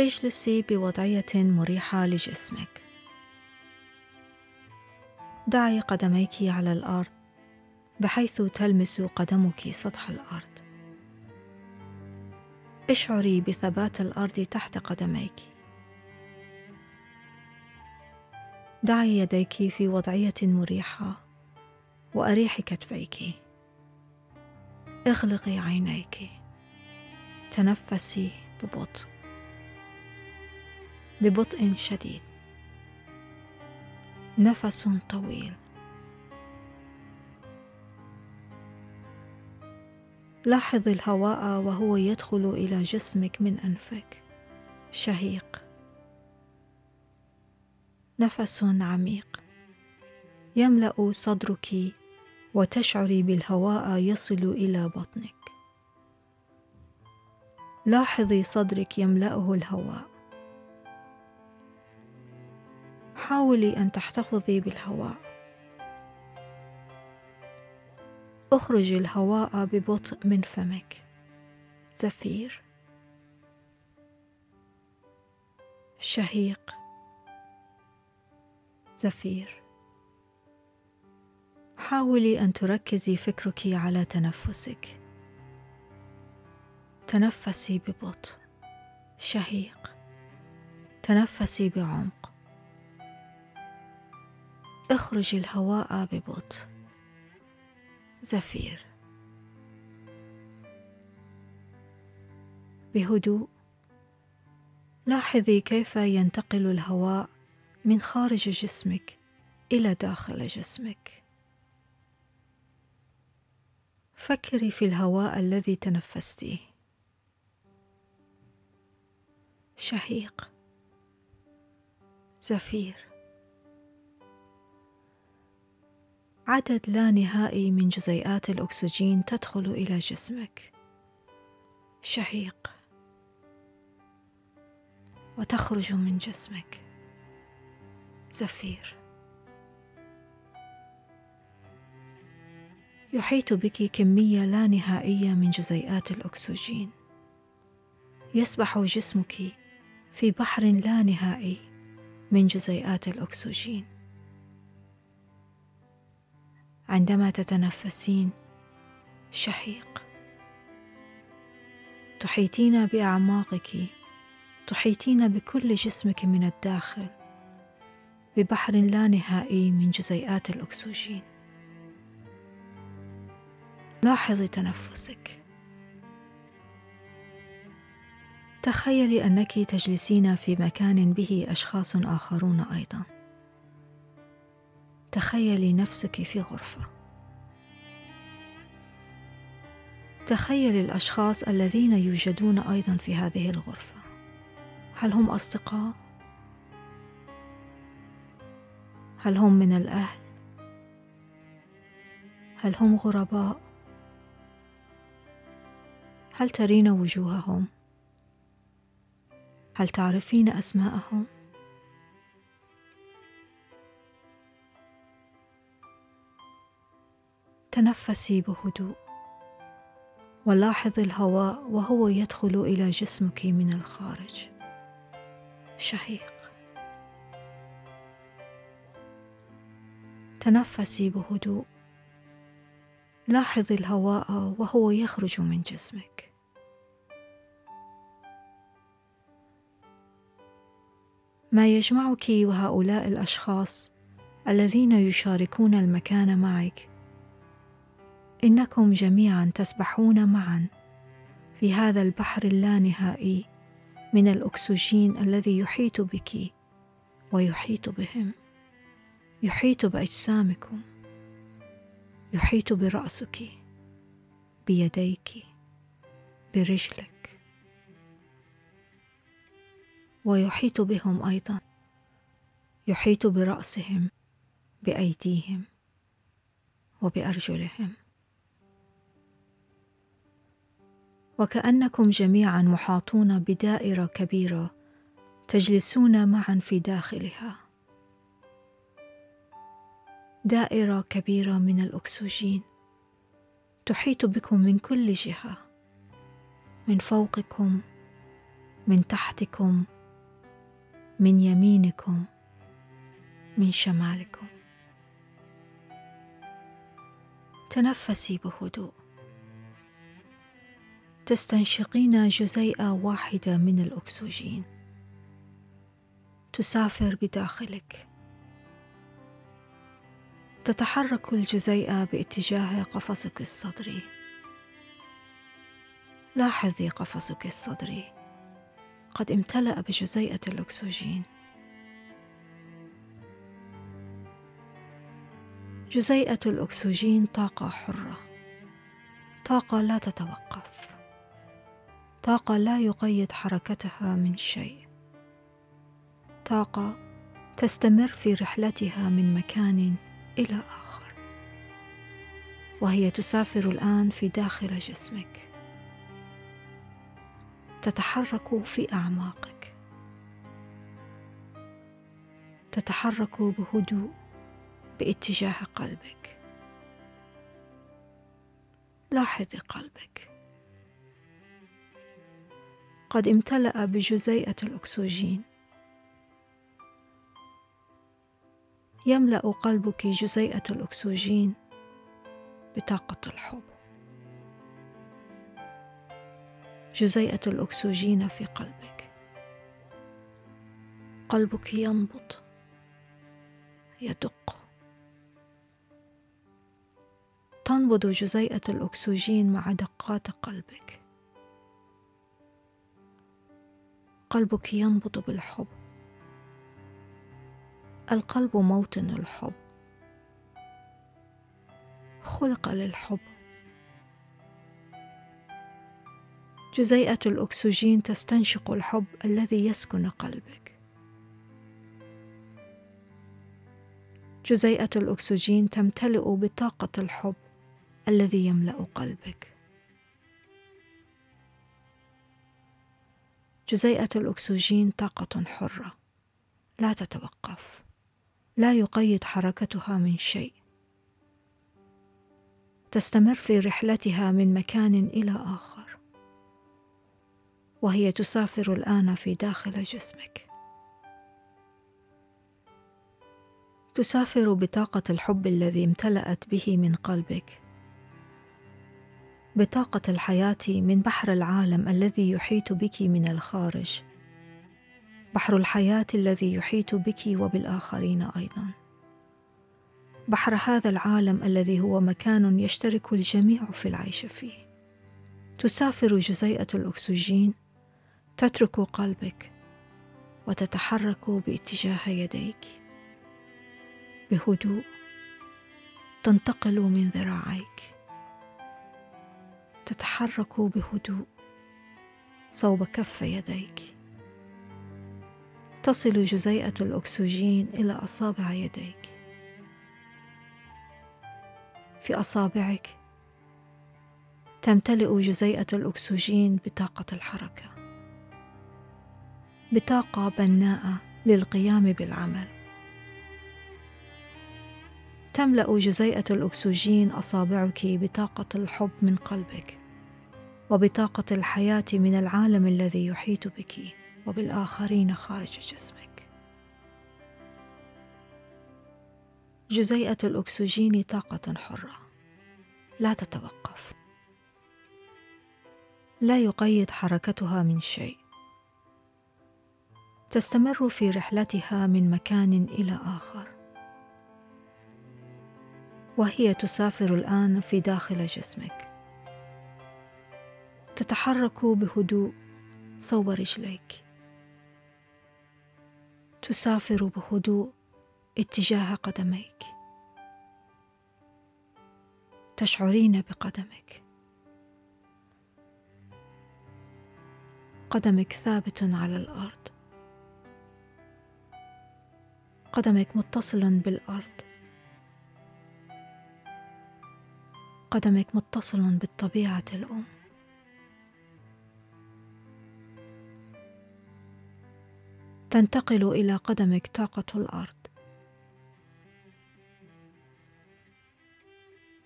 اجلسي بوضعية مريحة لجسمك؟ دعي قدميك على الأرض بحيث تلمس قدمك سطح الأرض. اشعري بثبات الأرض تحت قدميك. دعي يديك في وضعية مريحة وأريحي كتفيك. اغلقي عينيك. تنفسي ببطء. ببطء شديد. نفس طويل. لاحظي الهواء وهو يدخل إلى جسمك من أنفك. شهيق. نفس عميق. يملأ صدرك وتشعري بالهواء يصل إلى بطنك. لاحظي صدرك يملأه الهواء. حاولي أن تحتفظي بالهواء. أخرجي الهواء ببطء من فمك. زفير. شهيق. زفير. حاولي أن تركزي فكرك على تنفسك. تنفسي ببطء. شهيق. تنفسي بعمق. اخرجي الهواء ببطء. زفير. بهدوء. لاحظي كيف ينتقل الهواء من خارج جسمك إلى داخل جسمك. فكري في الهواء الذي تنفستيه. شهيق. زفير. عدد لا نهائي من جزيئات الأكسجين تدخل إلى جسمك. شهيق. وتخرج من جسمك. زفير. يحيط بك كمية لا نهائية من جزيئات الأكسجين. يسبح جسمك في بحر لا نهائي من جزيئات الأكسجين. عندما تتنفسين. شهيق تحيطين بأعماقك. تحيطين بكل جسمك من الداخل. ببحر لا نهائي من جزيئات الأكسجين. لاحظي تنفسك. تخيلي أنك تجلسين في مكان به أشخاص آخرون أيضا. تخيلي نفسك في غرفة. تخيلي الأشخاص الذين يوجدون أيضا في هذه الغرفة. هل هم أصدقاء؟ هل هم من الأهل؟ هل هم غرباء؟ هل ترين وجوههم؟ هل تعرفين أسماءهم؟ تنفسي بهدوء. ولاحظي الهواء وهو يدخل إلى جسمك من الخارج. شهيق. تنفسي بهدوء. لاحظي الهواء وهو يخرج من جسمك. ما يجمعك وهؤلاء الأشخاص الذين يشاركون المكان معك إنكم جميعا تسبحون معا في هذا البحر اللانهائي من الأكسجين الذي يحيط بك ويحيط بهم. يحيط بأجسامكم. يحيط برأسك. بيديك. برجلك. ويحيط بهم أيضا. يحيط برأسهم بأيديهم وبأرجلهم. وكأنكم جميعا محاطون بدائرة كبيرة تجلسون معا في داخلها. دائرة كبيرة من الأكسجين تحيط بكم من كل جهة من فوقكم من تحتكم من يمينكم من شمالكم. تنفسي بهدوء. تستنشقين جزيئة واحدة من الأكسجين. تسافر بداخلك. تتحرك الجزيئة باتجاه قفصك الصدري. لاحظي قفصك الصدري. قد امتلأ بجزيئة الأكسجين. جزيئة الأكسجين طاقة حرة. طاقة لا تتوقف. طاقة لا يقيد حركتها من شيء. طاقة تستمر في رحلتها من مكان إلى آخر. وهي تسافر الآن في داخل جسمك. تتحرك في أعماقك. تتحرك بهدوء باتجاه قلبك. لاحظي قلبك. قد امتلأ بجزيئة الأكسجين. يملأ قلبك جزيئة الأكسجين بطاقة الحب. جزيئة الأكسجين في قلبك. قلبك ينبض يدق. تنبض جزيئة الأكسجين مع دقات قلبك. قلبك ينبض بالحب. القلب موطن الحب. خلق للحب. جزيئة الأكسجين تستنشق الحب الذي يسكن قلبك. جزيئة الأكسجين تمتلئ بطاقة الحب الذي يملأ قلبك. جزيئة الأكسجين طاقة حرة. لا تتوقف. لا يقيد حركتها من شيء. تستمر في رحلتها من مكان إلى آخر. وهي تسافر الآن في داخل جسمك. تسافر بطاقة الحب الذي امتلأت به من قلبك. بطاقة الحياة من بحر العالم الذي يحيط بك من الخارج. بحر الحياة الذي يحيط بك وبالآخرين أيضا. بحر هذا العالم الذي هو مكان يشترك الجميع في العيش فيه. تسافر جزيئة الأكسجين تترك قلبك وتتحرك باتجاه يديك. بهدوء تنتقل من ذراعيك. تتحرك بهدوء. صوب كف يديك. تصل جزيئة الأكسجين إلى أصابع يديك. في أصابعك تمتلئ جزيئة الأكسجين بطاقة الحركة. بطاقة بناءة للقيام بالعمل. تملأ جزيئة الأكسجين أصابعك بطاقة الحب من قلبك. وبطاقة الحياة من العالم الذي يحيط بك وبالآخرين خارج جسمك. جزيئة الأكسجين طاقة حرة. لا تتوقف. لا يقيد حركتها من شيء. تستمر في رحلتها من مكان إلى آخر. وهي تسافر الآن في داخل جسمك. تتحرك بهدوء صوب رجليك. تسافر بهدوء اتجاه قدميك. تشعرين بقدمك. قدمك ثابت على الأرض. قدمك متصل بالأرض. قدمك متصل بالطبيعة الأم. تنتقل إلى قدمك طاقة الأرض.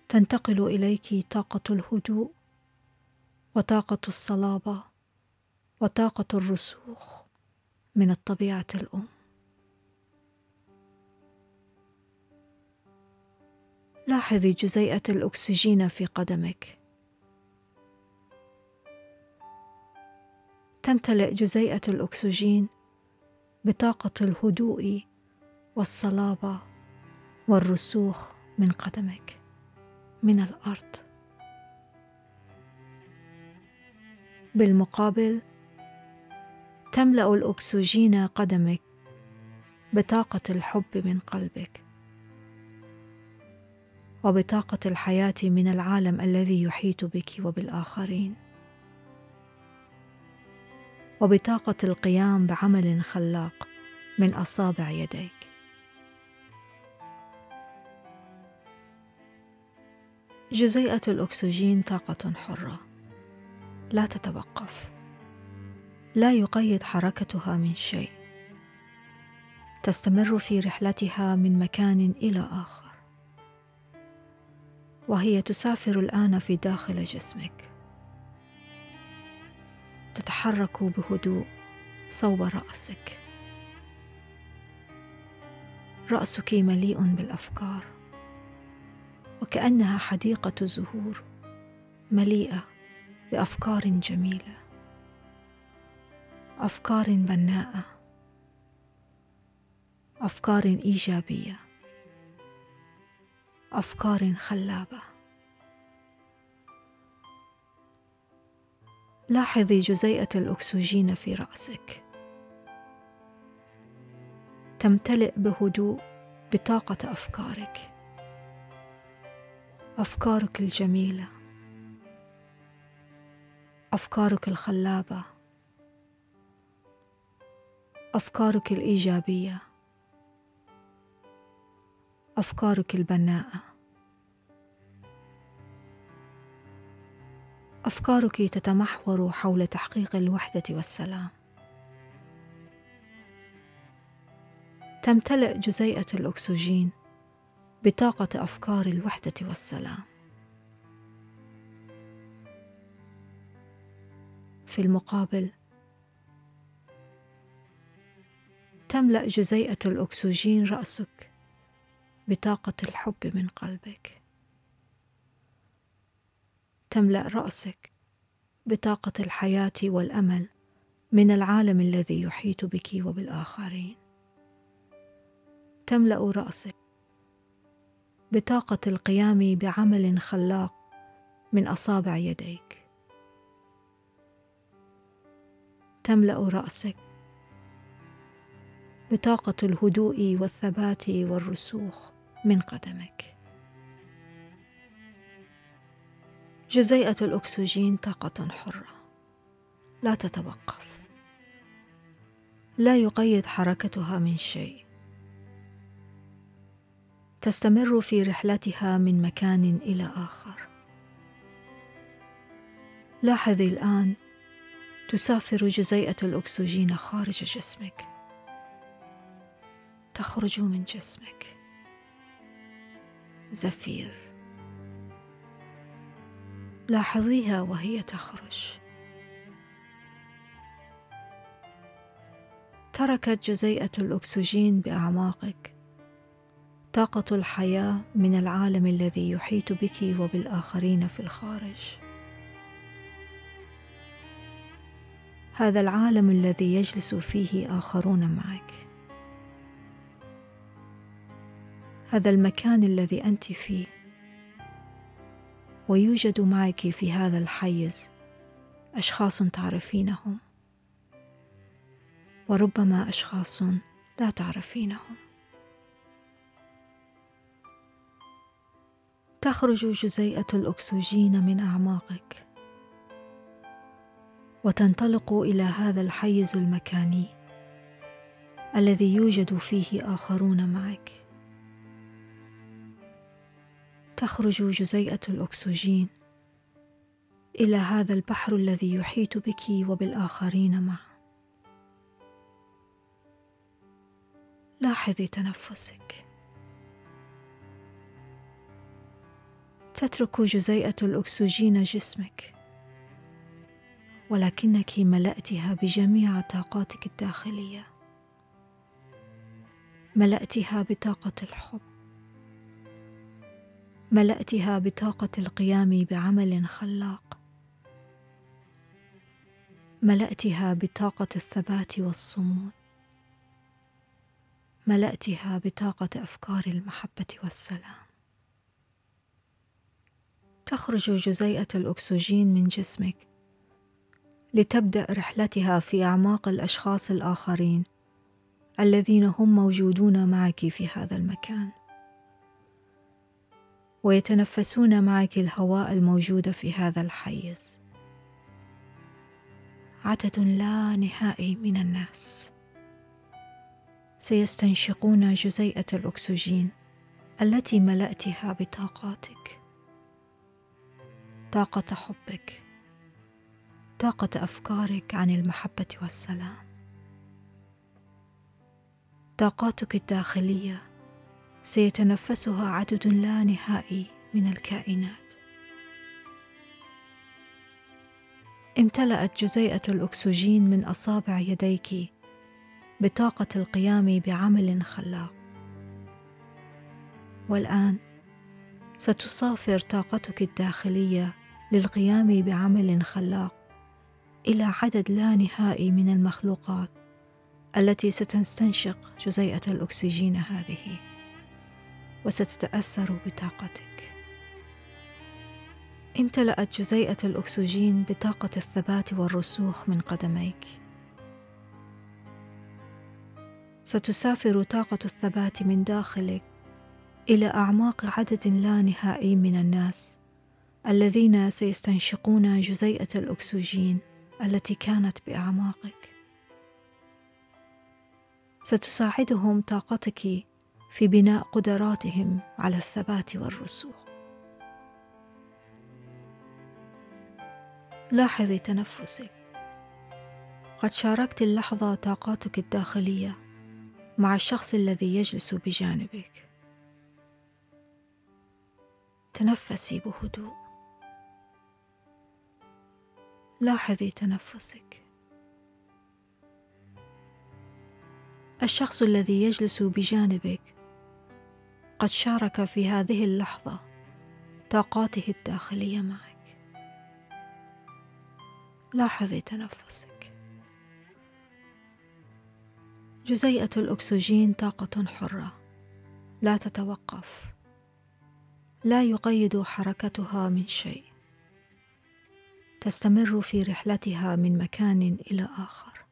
تنتقل إليك طاقة الهدوء وطاقة الصلابة وطاقة الرسوخ من الطبيعة الأم. لاحظي جزيئة الأكسجين في قدمك. تمتلئ جزيئة الأكسجين بطاقة الهدوء والصلابة والرسوخ من قدمك من الأرض. بالمقابل تملأ الأكسجين قدمك بطاقة الحب من قلبك وبطاقة الحياة من العالم الذي يحيط بك وبالآخرين. وبطاقة القيام بعمل خلاق من أصابع يديك. جزيئة الأكسجين طاقة حرة. لا تتوقف. لا يقيد حركتها من شيء. تستمر في رحلتها من مكان إلى آخر. وهي تسافر الآن في داخل جسمك. تتحرك بهدوء صوب رأسك. رأسك مليء بالأفكار وكأنها حديقة زهور مليئة بأفكار جميلة أفكار بناءة أفكار إيجابية أفكار خلابة. لاحظي جزيئة الأكسجين في رأسك. تمتلئ بهدوء بطاقة أفكارك. أفكارك الجميلة. أفكارك الخلابة. أفكارك الإيجابية. أفكارك البناءة. أفكارك تتمحور حول تحقيق الوحدة والسلام. تمتلئ جزيئة الأكسجين بطاقة أفكار الوحدة والسلام. في المقابل تملأ جزيئة الأكسجين رأسك بطاقة الحب من قلبك. تملأ رأسك بطاقة الحياة والأمل من العالم الذي يحيط بك وبالآخرين. تملأ رأسك بطاقة القيام بعمل خلاق من أصابع يديك. تملأ رأسك بطاقة الهدوء والثبات والرسوخ من قدمك. جزيئة الأكسجين طاقة حرة. لا تتوقف. لا يقيد حركتها من شيء. تستمر في رحلتها من مكان إلى آخر. لاحظي الآن تسافر جزيئة الأكسجين خارج جسمك. تخرج من جسمك. زفير. لاحظيها وهي تخرج. تركت جزيئة الأكسجين بأعماقك. طاقة الحياة من العالم الذي يحيط بك وبالآخرين في الخارج. هذا العالم الذي يجلس فيه آخرون معك. هذا المكان الذي أنت فيه. ويوجد معك في هذا الحيز. أشخاص تعرفينهم. وربما أشخاص لا تعرفينهم. تخرج جزيئة الأكسجين من أعماقك. وتنطلق إلى هذا الحيز المكاني الذي يوجد فيه آخرون معك. تخرج جزيئة الأكسجين إلى هذا البحر الذي يحيط بك وبالآخرين معا. لاحظي تنفسك. تترك جزيئة الأكسجين جسمك ولكنك ملأتها بجميع طاقاتك الداخلية. ملأتها بطاقة الحب. ملأتها بطاقة القيام بعمل خلاق. ملأتها بطاقة الثبات والصمود. ملأتها بطاقة أفكار المحبة والسلام. تخرج جزيئة الأكسجين من جسمك لتبدأ رحلتها في أعماق الأشخاص الآخرين الذين هم موجودون معك في هذا المكان. ويتنفسون معك الهواء الموجود في هذا الحيز. عدد لا نهائي من الناس. سيستنشقون جزيئة الأكسجين التي ملأتها بطاقاتك. طاقة حبك. طاقة أفكارك عن المحبة والسلام. طاقاتك الداخلية سيتنفسها عدد لا نهائي من الكائنات. امتلأت جزيئة الأكسجين من أصابع يديك بطاقة القيام بعمل خلاق. والآن ستصافر طاقتك الداخلية للقيام بعمل خلاق إلى عدد لا نهائي من المخلوقات التي ستستنشق جزيئة الأكسجين هذه. وستتأثر بطاقتك. امتلأت جزيئة الأكسجين بطاقة الثبات والرسوخ من قدميك. ستسافر طاقة الثبات من داخلك إلى أعماق عدد لا نهائي من الناس الذين سيستنشقون جزيئة الأكسجين التي كانت بأعماقك. ستساعدهم طاقتك في بناء قدراتهم على الثبات والرسوخ. لاحظي تنفسك. قد شاركت اللحظة طاقاتك الداخلية مع الشخص الذي يجلس بجانبك. تنفسي بهدوء. لاحظي تنفسك. الشخص الذي يجلس بجانبك قد شارك في هذه اللحظة طاقاته الداخلية معك. لاحظي تنفسك. جزيئة الأكسجين طاقة حرة. لا تتوقف. لا يقيد حركتها من شيء. تستمر في رحلتها من مكان إلى آخر.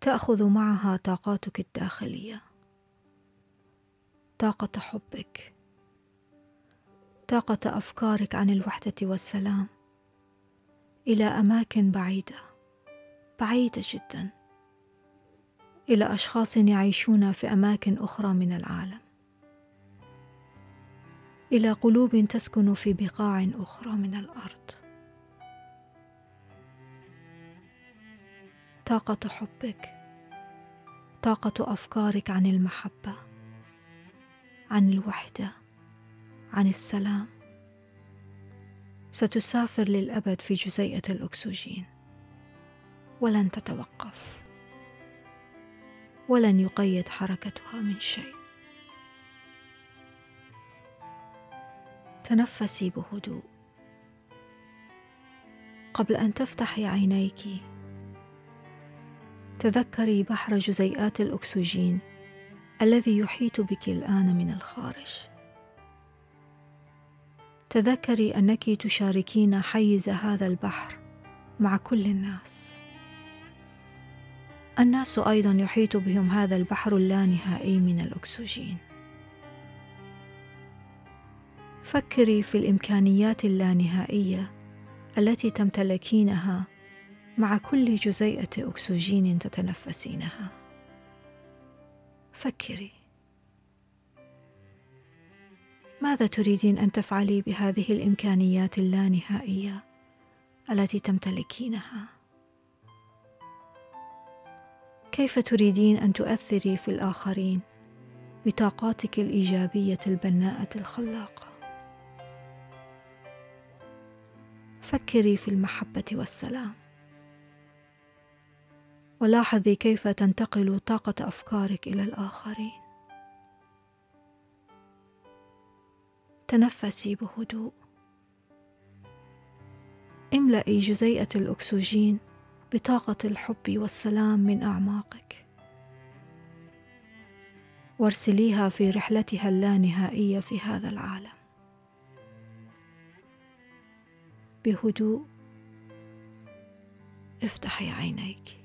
تأخذ معها طاقاتك الداخلية. طاقة حبك طاقة أفكارك عن الوحدة والسلام إلى أماكن بعيدة بعيدة جدا إلى أشخاص يعيشون في أماكن أخرى من العالم إلى قلوب تسكن في بقاع أخرى من الأرض. طاقة حبك طاقة أفكارك عن المحبة. عن الوحدة عن السلام. ستسافر للأبد في جزيئة الأكسجين. ولن تتوقف. ولن يقيد حركتها من شيء. تنفسي بهدوء. قبل أن تفتحي عينيك تذكري بحر جزيئات الأكسجين الذي يحيط بك الآن من الخارج. تذكري أنك تشاركين حيز هذا البحر مع كل الناس. الناس أيضا يحيط بهم هذا البحر اللانهائي من الأكسجين. فكري في الإمكانيات اللانهائية التي تمتلكينها مع كل جزيئة أكسجين تتنفسينها. فكري. ماذا تريدين أن تفعلي بهذه الإمكانيات اللانهائية التي تمتلكينها؟ كيف تريدين أن تؤثري في الآخرين بطاقاتك الإيجابية البناءة الخلاقه فكري في المحبة والسلام. ولاحظي كيف تنتقل طاقة أفكارك إلى الآخرين. تنفسي بهدوء. املئي جزيئة الأكسجين بطاقة الحب والسلام من أعماقك. وارسليها في رحلتها اللانهائية في هذا العالم. بهدوء. افتحي عينيك.